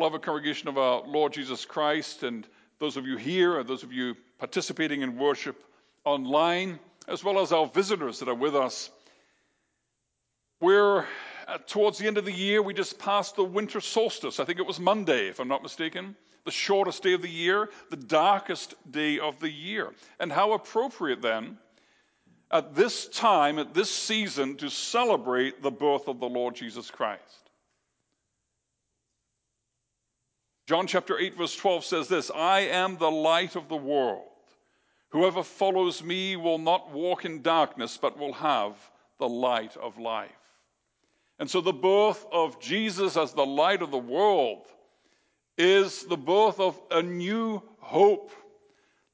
beloved congregation of our Lord Jesus Christ, and those of you here, and those of you participating in worship online, as well as our visitors that are with us. We're towards the end of the year. We just passed the winter solstice. I think it was Monday, if I'm not mistaken. The shortest day of the year, the darkest day of the year. And how appropriate then at this time, at this season, to celebrate the birth of the Lord Jesus Christ. John chapter 8, verse 12 says this I am the light of the world. Whoever follows me will not walk in darkness, but will have the light of life. And so the birth of Jesus as the light of the world is the birth of a new hope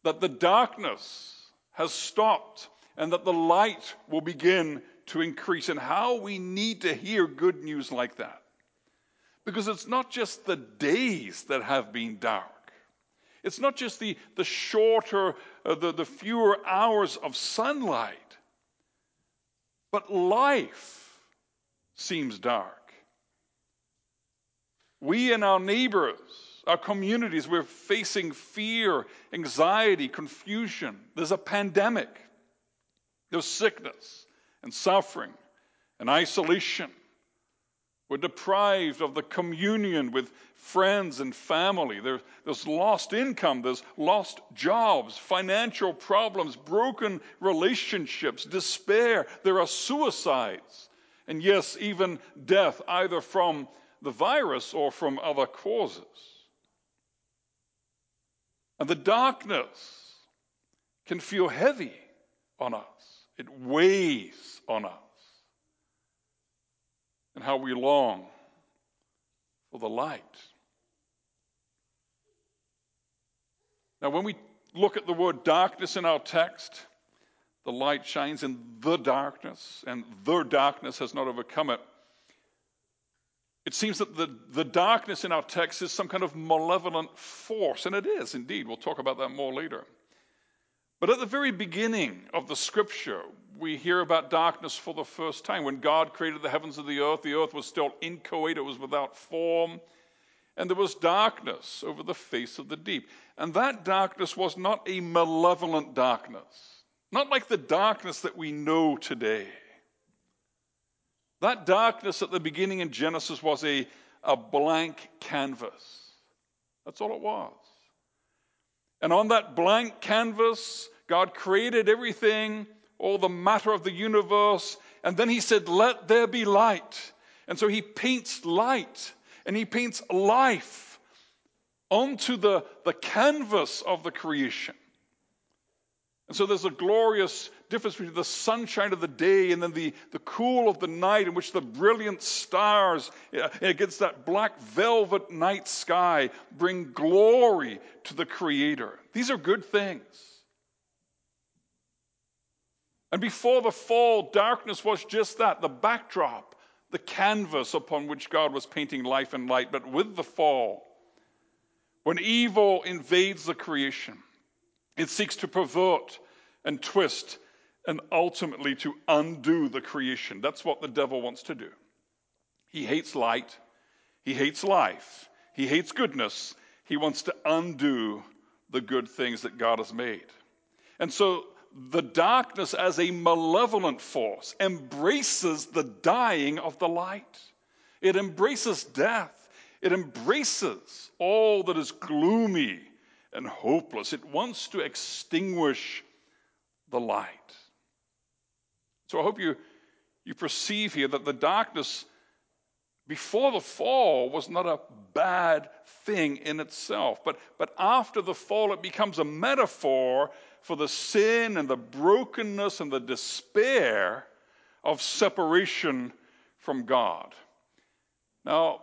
that the darkness has stopped and that the light will begin to increase. And how we need to hear good news like that. Because it's not just the days that have been dark. It's not just the, the shorter, uh, the, the fewer hours of sunlight, but life seems dark. We and our neighbors, our communities, we're facing fear, anxiety, confusion. There's a pandemic, there's sickness and suffering and isolation. We're deprived of the communion with friends and family. There, there's lost income, there's lost jobs, financial problems, broken relationships, despair. There are suicides. And yes, even death, either from the virus or from other causes. And the darkness can feel heavy on us, it weighs on us and how we long for the light. Now, when we look at the word darkness in our text, the light shines in the darkness, and the darkness has not overcome it. It seems that the, the darkness in our text is some kind of malevolent force, and it is indeed. We'll talk about that more later. But at the very beginning of the scripture, we hear about darkness for the first time. When God created the heavens and the earth, the earth was still inchoate, it was without form, and there was darkness over the face of the deep. And that darkness was not a malevolent darkness, not like the darkness that we know today. That darkness at the beginning in Genesis was a, a blank canvas. That's all it was. And on that blank canvas, God created everything all the matter of the universe. And then he said, Let there be light. And so he paints light and he paints life onto the, the canvas of the creation. And so there's a glorious difference between the sunshine of the day and then the, the cool of the night, in which the brilliant stars uh, against that black velvet night sky bring glory to the Creator. These are good things. And before the fall, darkness was just that the backdrop, the canvas upon which God was painting life and light. But with the fall, when evil invades the creation, it seeks to pervert and twist and ultimately to undo the creation. That's what the devil wants to do. He hates light, he hates life, he hates goodness. He wants to undo the good things that God has made. And so the darkness as a malevolent force embraces the dying of the light. It embraces death. It embraces all that is gloomy and hopeless. It wants to extinguish the light. So I hope you, you perceive here that the darkness before the fall was not a bad thing in itself. But, but after the fall, it becomes a metaphor for the sin and the brokenness and the despair of separation from God. Now,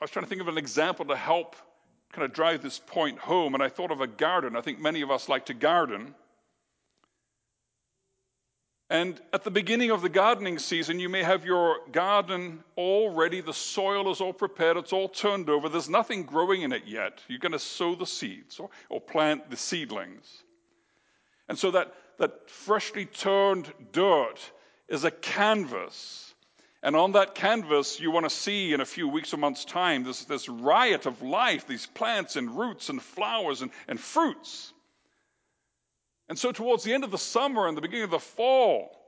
I was trying to think of an example to help kind of drive this point home, and I thought of a garden. I think many of us like to garden. And at the beginning of the gardening season, you may have your garden all ready. The soil is all prepared. It's all turned over. There's nothing growing in it yet. You're going to sow the seeds or, or plant the seedlings. And so that, that freshly turned dirt is a canvas. And on that canvas, you want to see in a few weeks or months' time this, this riot of life, these plants and roots and flowers and, and fruits. And so, towards the end of the summer and the beginning of the fall,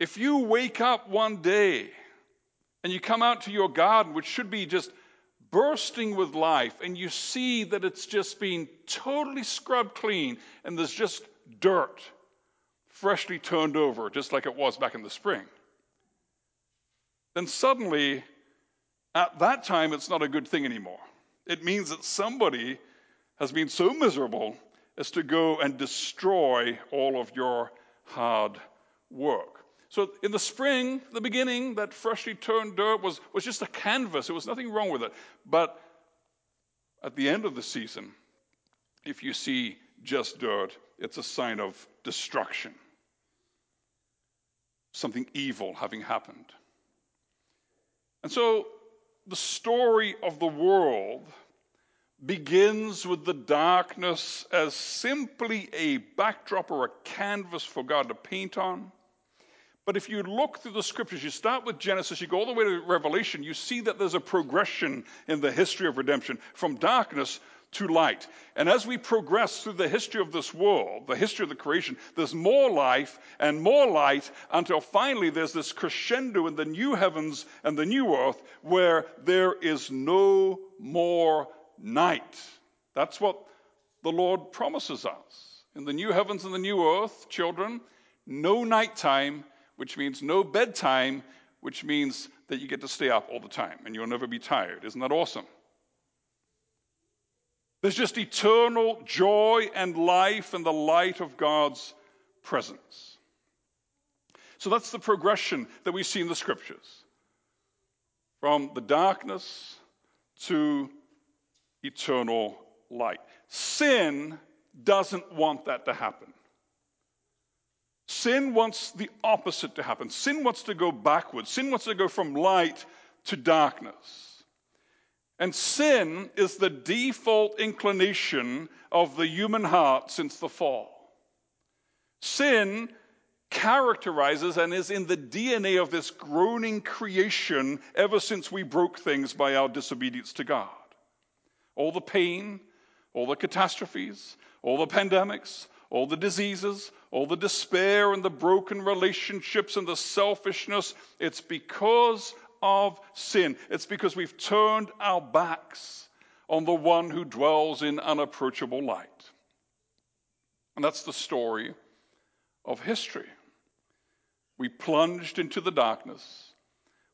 if you wake up one day and you come out to your garden, which should be just bursting with life, and you see that it's just been totally scrubbed clean and there's just dirt freshly turned over, just like it was back in the spring, then suddenly, at that time, it's not a good thing anymore. It means that somebody has been so miserable as to go and destroy all of your hard work. So in the spring, the beginning, that freshly turned dirt was, was just a canvas. There was nothing wrong with it. But at the end of the season, if you see just dirt, it's a sign of destruction. Something evil having happened. And so the story of the world begins with the darkness as simply a backdrop or a canvas for God to paint on. But if you look through the scriptures, you start with Genesis, you go all the way to Revelation, you see that there's a progression in the history of redemption from darkness to light. And as we progress through the history of this world, the history of the creation, there's more life and more light until finally there's this crescendo in the new heavens and the new earth where there is no more night. That's what the Lord promises us. In the new heavens and the new earth, children, no nighttime, which means no bedtime, which means that you get to stay up all the time and you'll never be tired. Isn't that awesome? There's just eternal joy and life in the light of God's presence. So that's the progression that we see in the scriptures from the darkness to eternal light. Sin doesn't want that to happen. Sin wants the opposite to happen. Sin wants to go backwards. Sin wants to go from light to darkness. And sin is the default inclination of the human heart since the fall. Sin characterizes and is in the DNA of this groaning creation ever since we broke things by our disobedience to God. All the pain, all the catastrophes, all the pandemics, all the diseases, all the despair and the broken relationships and the selfishness, it's because of sin. It's because we've turned our backs on the one who dwells in unapproachable light. And that's the story of history. We plunged into the darkness,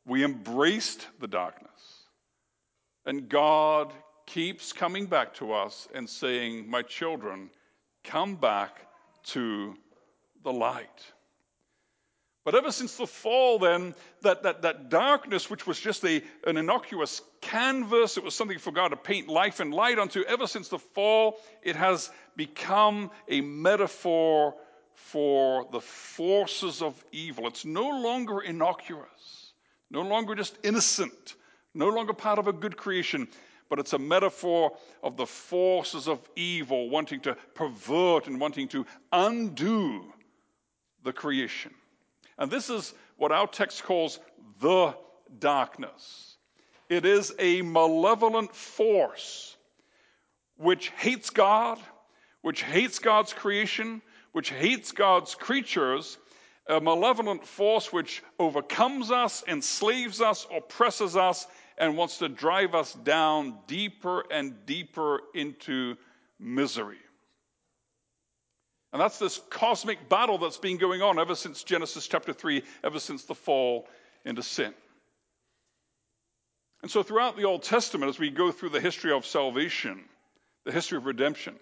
we embraced the darkness, and God keeps coming back to us and saying, My children, come back to the light. But ever since the fall, then, that, that, that darkness, which was just a, an innocuous canvas, it was something for God to paint life and light onto, ever since the fall, it has become a metaphor for the forces of evil. It's no longer innocuous, no longer just innocent, no longer part of a good creation but it's a metaphor of the forces of evil wanting to pervert and wanting to undo the creation. And this is what our text calls the darkness. It is a malevolent force which hates God, which hates God's creation, which hates God's creatures, a malevolent force which overcomes us, enslaves us, oppresses us, and wants to drive us down deeper and deeper into misery. And that's this cosmic battle that's been going on ever since Genesis chapter 3, ever since the fall into sin. And so, throughout the Old Testament, as we go through the history of salvation, the history of redemption,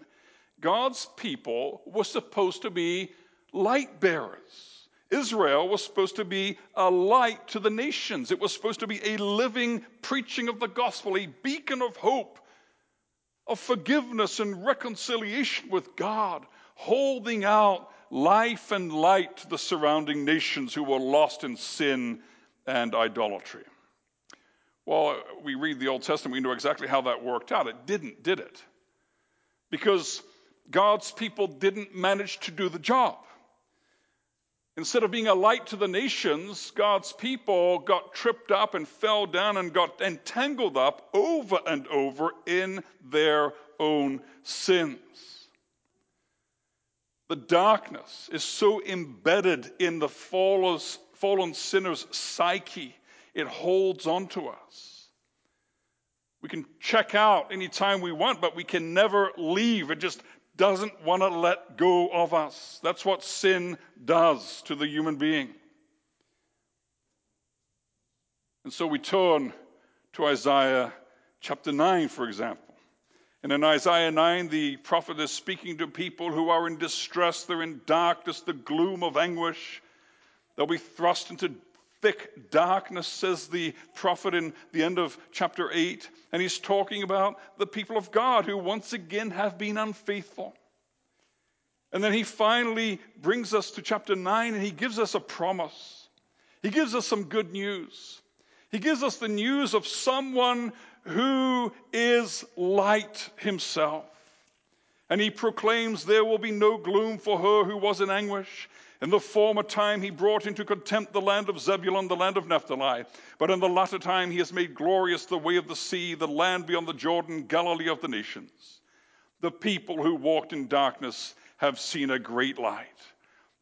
God's people were supposed to be light bearers. Israel was supposed to be a light to the nations. It was supposed to be a living preaching of the gospel, a beacon of hope, of forgiveness and reconciliation with God, holding out life and light to the surrounding nations who were lost in sin and idolatry. Well, we read the Old Testament, we know exactly how that worked out. It didn't, did it? Because God's people didn't manage to do the job. Instead of being a light to the nations, God's people got tripped up and fell down and got entangled up over and over in their own sins. The darkness is so embedded in the fallen sinner's psyche, it holds on to us. We can check out anytime we want, but we can never leave. It just doesn't want to let go of us. That's what sin does to the human being. And so we turn to Isaiah chapter 9, for example. And in Isaiah 9, the prophet is speaking to people who are in distress, they're in darkness, the gloom of anguish. They'll be thrust into thick darkness, says the prophet in the end of chapter 8. And he's talking about the people of God who once again have been unfaithful. And then he finally brings us to chapter 9 and he gives us a promise. He gives us some good news. He gives us the news of someone who is light himself. And he proclaims there will be no gloom for her who was in anguish. In the former time, he brought into contempt the land of Zebulun, the land of Naphtali. But in the latter time, he has made glorious the way of the sea, the land beyond the Jordan, Galilee of the nations. The people who walked in darkness have seen a great light.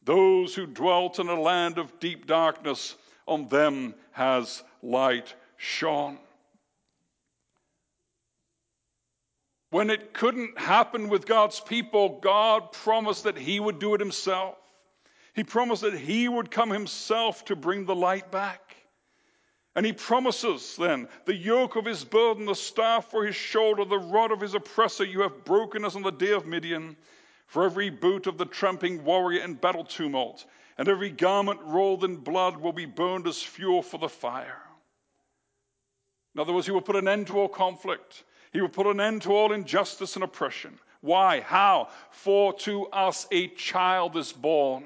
Those who dwelt in a land of deep darkness, on them has light shone. When it couldn't happen with God's people, God promised that He would do it Himself. He promised that He would come Himself to bring the light back. And He promises then the yoke of His burden, the staff for His shoulder, the rod of His oppressor, you have broken as on the day of Midian. For every boot of the tramping warrior in battle tumult, and every garment rolled in blood will be burned as fuel for the fire. In other words, He will put an end to all conflict. He will put an end to all injustice and oppression. Why? How? For to us a child is born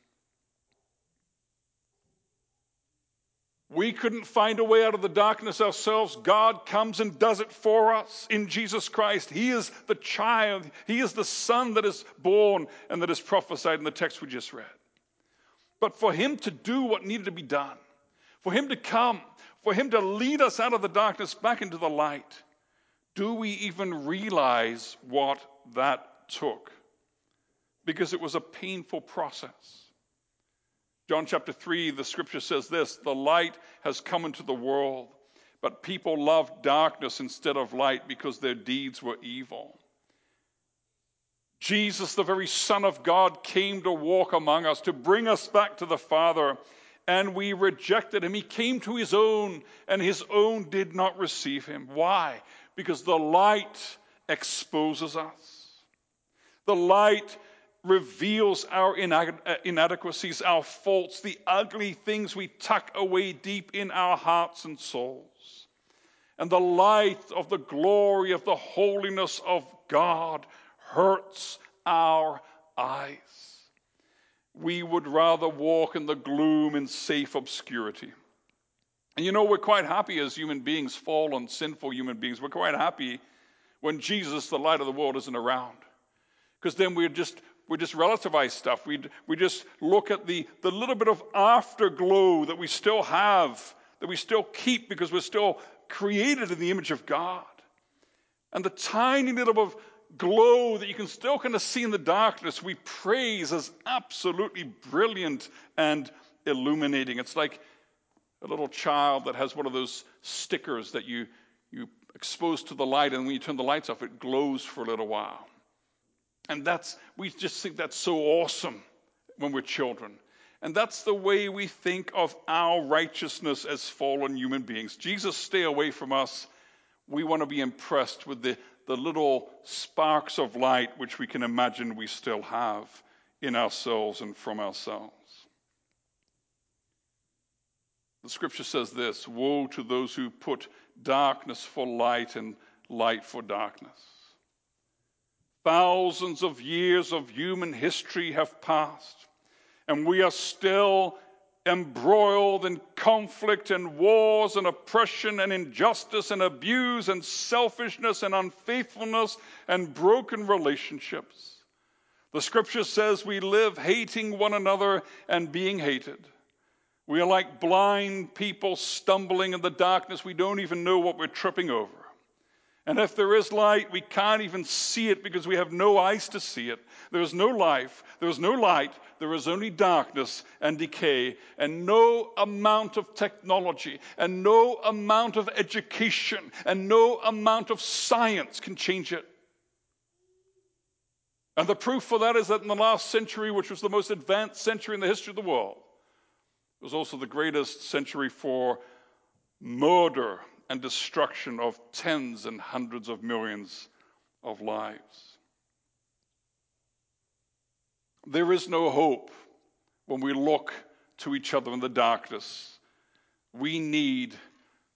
We couldn't find a way out of the darkness ourselves. God comes and does it for us in Jesus Christ. He is the child, He is the Son that is born and that is prophesied in the text we just read. But for Him to do what needed to be done, for Him to come, for Him to lead us out of the darkness back into the light, do we even realize what that took? Because it was a painful process. John chapter 3, the scripture says this The light has come into the world, but people loved darkness instead of light because their deeds were evil. Jesus, the very Son of God, came to walk among us, to bring us back to the Father, and we rejected him. He came to his own, and his own did not receive him. Why? Because the light exposes us. The light reveals our uh, inadequacies, our faults, the ugly things we tuck away deep in our hearts and souls. And the light of the glory of the holiness of God hurts our eyes. We would rather walk in the gloom and safe obscurity. And you know, we're quite happy as human beings, fallen, sinful human beings. We're quite happy when Jesus, the light of the world, isn't around. Because then we're just we just relativize stuff. We, we just look at the, the little bit of afterglow that we still have, that we still keep because we're still created in the image of God. And the tiny little bit of glow that you can still kind of see in the darkness, we praise as absolutely brilliant and illuminating. It's like a little child that has one of those stickers that you, you expose to the light, and when you turn the lights off, it glows for a little while. And that's, we just think that's so awesome when we're children. And that's the way we think of our righteousness as fallen human beings. Jesus, stay away from us. We want to be impressed with the, the little sparks of light which we can imagine we still have in ourselves and from ourselves. The scripture says this Woe to those who put darkness for light and light for darkness. Thousands of years of human history have passed, and we are still embroiled in conflict and wars and oppression and injustice and abuse and selfishness and unfaithfulness and broken relationships. The scripture says we live hating one another and being hated. We are like blind people stumbling in the darkness. We don't even know what we're tripping over. And if there is light, we can't even see it because we have no eyes to see it. There is no life, there is no light, there is only darkness and decay, and no amount of technology, and no amount of education, and no amount of science can change it. And the proof for that is that in the last century, which was the most advanced century in the history of the world, it was also the greatest century for murder and destruction of tens and hundreds of millions of lives. There is no hope when we look to each other in the darkness. We need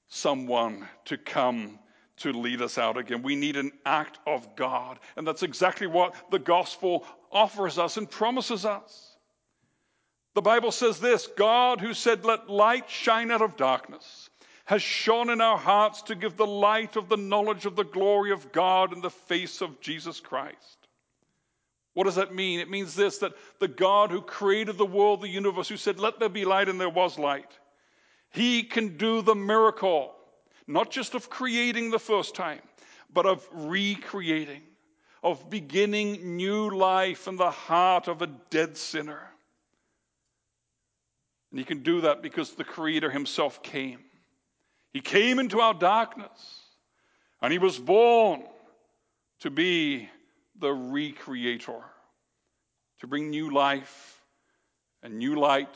someone to come to lead us out again. We need an act of God. And that's exactly what the gospel offers us and promises us. The Bible says this God, who said, Let light shine out of darkness, has shone in our hearts to give the light of the knowledge of the glory of God in the face of Jesus Christ. What does that mean? It means this that the God who created the world, the universe, who said, Let there be light, and there was light, he can do the miracle, not just of creating the first time, but of recreating, of beginning new life in the heart of a dead sinner. And he can do that because the Creator himself came. He came into our darkness, and he was born to be the recreator, to bring new life and new light.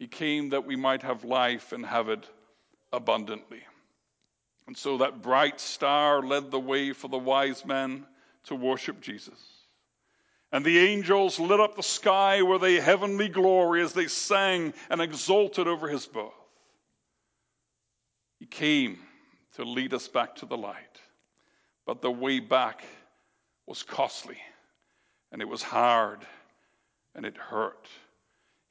He came that we might have life and have it abundantly. And so that bright star led the way for the wise men to worship Jesus. And the angels lit up the sky with a heavenly glory as they sang and exulted over his birth. He came to lead us back to the light. But the way back was costly, and it was hard, and it hurt.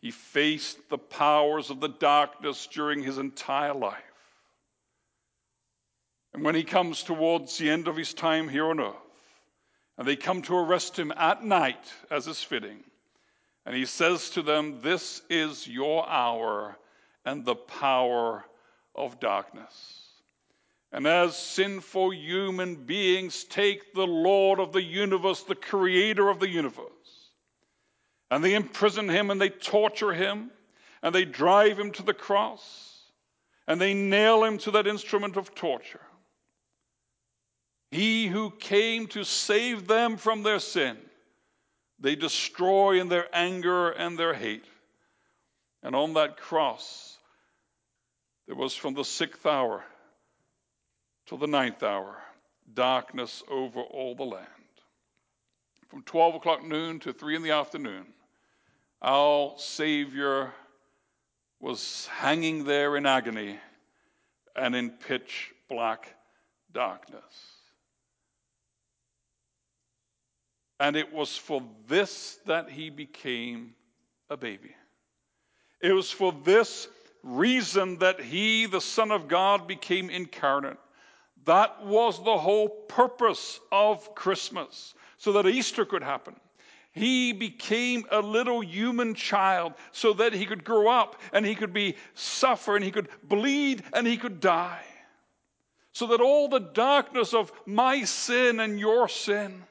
He faced the powers of the darkness during his entire life. And when he comes towards the end of his time here on earth, and they come to arrest him at night, as is fitting. And he says to them, This is your hour and the power of darkness. And as sinful human beings take the Lord of the universe, the creator of the universe, and they imprison him and they torture him and they drive him to the cross and they nail him to that instrument of torture. He who came to save them from their sin, they destroy in their anger and their hate. And on that cross, there was from the sixth hour till the ninth hour darkness over all the land. From 12 o'clock noon to 3 in the afternoon, our Savior was hanging there in agony and in pitch black darkness. And it was for this that he became a baby. It was for this reason that he, the Son of God, became incarnate. That was the whole purpose of Christmas, so that Easter could happen. He became a little human child so that he could grow up and he could be suffer and he could bleed and he could die. So that all the darkness of my sin and your sin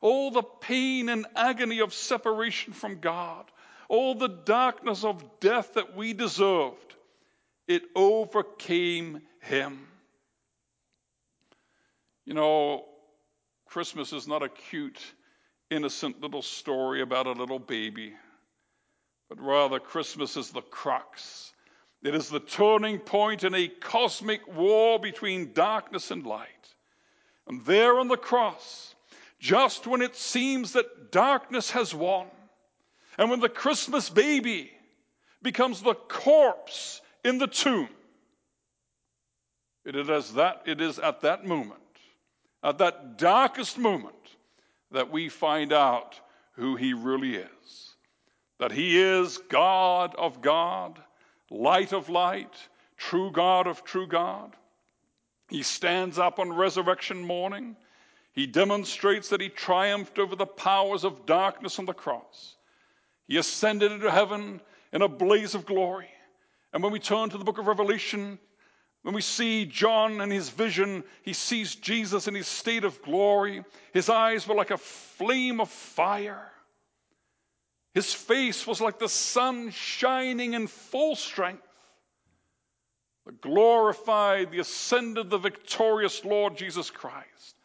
all the pain and agony of separation from God, all the darkness of death that we deserved, it overcame him. You know, Christmas is not a cute, innocent little story about a little baby, but rather, Christmas is the crux. It is the turning point in a cosmic war between darkness and light. And there on the cross, just when it seems that darkness has won, and when the Christmas baby becomes the corpse in the tomb, it is, that, it is at that moment, at that darkest moment, that we find out who he really is. That he is God of God, light of light, true God of true God. He stands up on resurrection morning. He demonstrates that he triumphed over the powers of darkness on the cross. He ascended into heaven in a blaze of glory. And when we turn to the book of Revelation, when we see John and his vision, he sees Jesus in his state of glory. His eyes were like a flame of fire. His face was like the sun shining in full strength. The glorified, the ascended, the victorious Lord Jesus Christ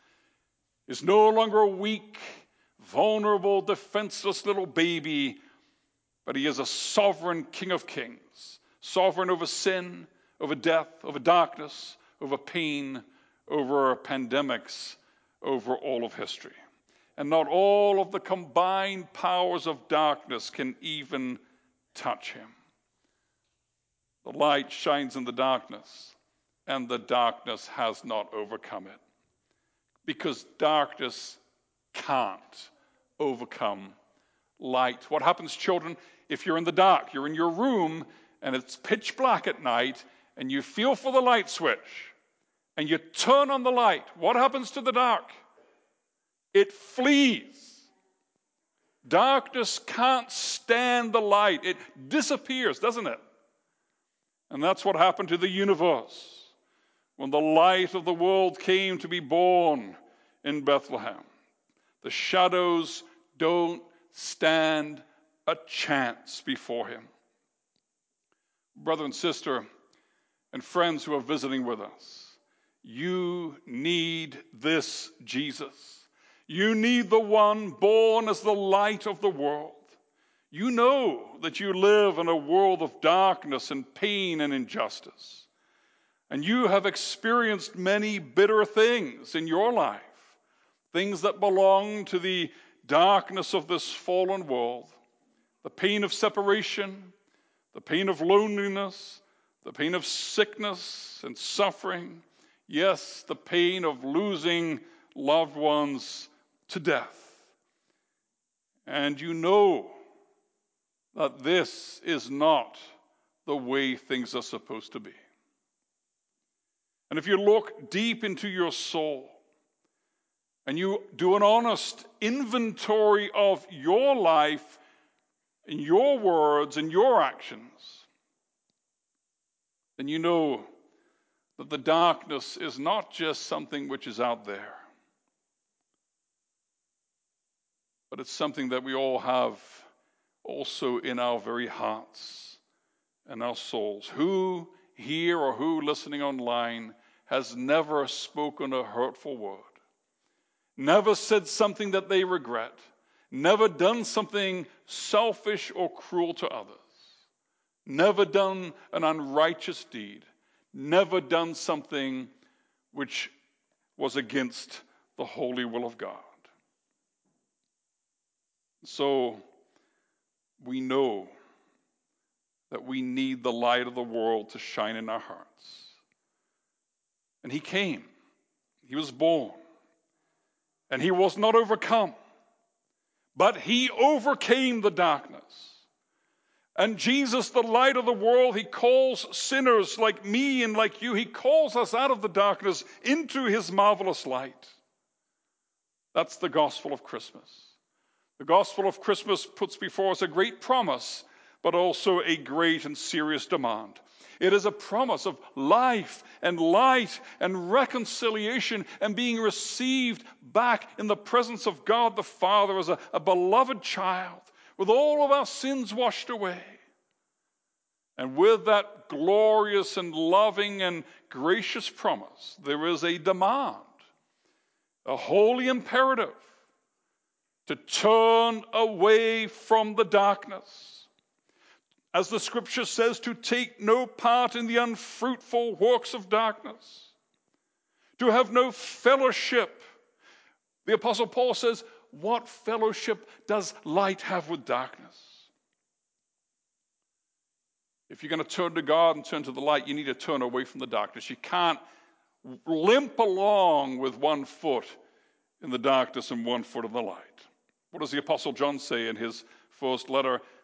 is no longer a weak, vulnerable, defenseless little baby, but he is a sovereign King of kings, sovereign over sin over death, over darkness, over pain, over pandemics, over all of history. And not all of the combined powers of darkness can even touch him. The light shines in the darkness, and the darkness has not overcome it. Because darkness can't overcome light. What happens, children, if you're in the dark? You're in your room and it's pitch black at night and you feel for the light switch and you turn on the light, what happens to the dark? It flees. Darkness can't stand the light, it disappears, doesn't it? And that's what happened to the universe when the light of the world came to be born in Bethlehem. The shadows don't stand a chance before him. Brother and sister, and friends who are visiting with us. You need this Jesus. You need the one born as the light of the world. You know that you live in a world of darkness and pain and injustice. And you have experienced many bitter things in your life, things that belong to the darkness of this fallen world the pain of separation, the pain of loneliness, the pain of sickness and suffering, yes, the pain of losing loved ones to death. And you know that this is not the way things are supposed to be. And if you look deep into your soul and you do an honest inventory of your life, and your words, and your actions, then you know that the darkness is not just something which is out there, but it's something that we all have also in our very hearts and our souls. Who here or who listening online has never spoken a hurtful word, never said something that they regret, never done something selfish or cruel to others? never done an unrighteous deed, never done something which was against the holy will of God. So we know that we need the light of the world to shine in our hearts. And he came, he was born, and he was not overcome, but he overcame the darkness. And Jesus, the light of the world, he calls sinners like me and like you, he calls us out of the darkness into his marvelous light. That's the gospel of Christmas. The gospel of Christmas puts before us a great promise, but also a great and serious demand. It is a promise of life and light and reconciliation and being received back in the presence of God the Father as a, a beloved child with all of our sins washed away. And with that glorious and loving and gracious promise, there is a demand, a holy imperative to turn away from the darkness. As the scripture says, to take no part in the unfruitful works of darkness, to have no fellowship. The Apostle Paul says, what fellowship does light have with darkness? If you're going to turn to God and turn to the light, you need to turn away from the darkness. You can't limp along with one foot in the darkness and one foot in the light. What does the Apostle John say in his first letter?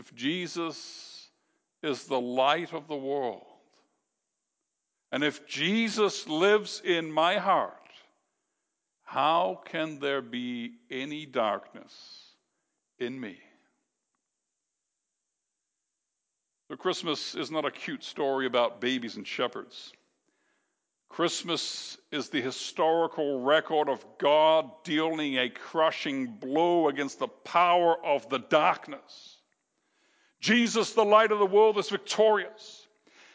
If Jesus is the light of the world, and if Jesus lives in my heart, how can there be any darkness in me? So, Christmas is not a cute story about babies and shepherds. Christmas is the historical record of God dealing a crushing blow against the power of the darkness. Jesus, the light of the world, is victorious.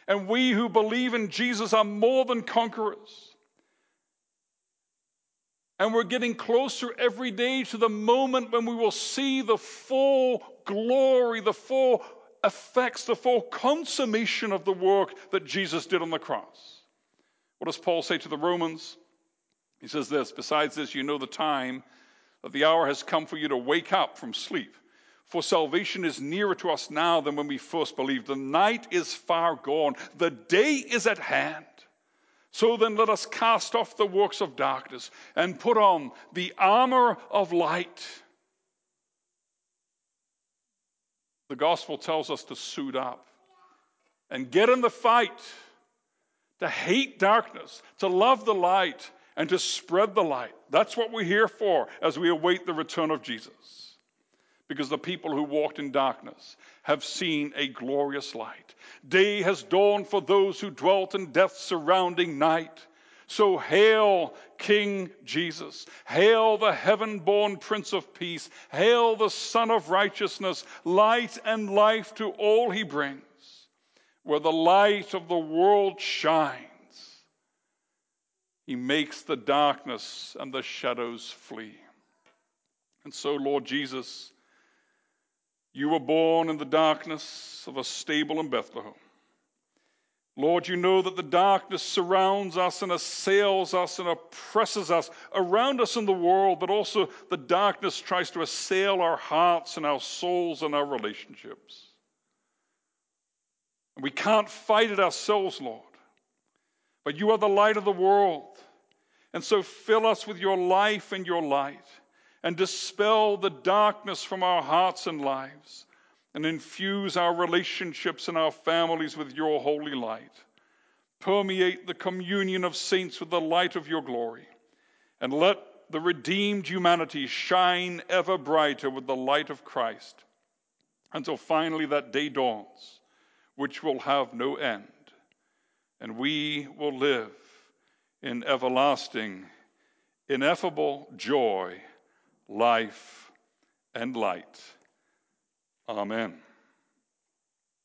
And we who believe in Jesus are more than conquerors. And we're getting closer every day to the moment when we will see the full glory, the full effects, the full consummation of the work that Jesus did on the cross. What does Paul say to the Romans? He says this Besides this, you know the time that the hour has come for you to wake up from sleep. For salvation is nearer to us now than when we first believed. The night is far gone, the day is at hand. So then, let us cast off the works of darkness and put on the armor of light. The gospel tells us to suit up and get in the fight, to hate darkness, to love the light, and to spread the light. That's what we're here for as we await the return of Jesus. Because the people who walked in darkness have seen a glorious light. Day has dawned for those who dwelt in death's surrounding night. So hail King Jesus. Hail the heaven born Prince of Peace. Hail the Sun of Righteousness, light and life to all he brings. Where the light of the world shines, he makes the darkness and the shadows flee. And so, Lord Jesus, you were born in the darkness of a stable in Bethlehem. Lord, you know that the darkness surrounds us and assails us and oppresses us around us in the world, but also the darkness tries to assail our hearts and our souls and our relationships. And we can't fight it ourselves, Lord. But you are the light of the world. And so fill us with your life and your light and dispel the darkness from our hearts and lives and infuse our relationships and our families with your holy light. Permeate the communion of saints with the light of your glory, and let the redeemed humanity shine ever brighter with the light of Christ until finally that day dawns, which will have no end, and we will live in everlasting, ineffable joy, life, and light. Amen.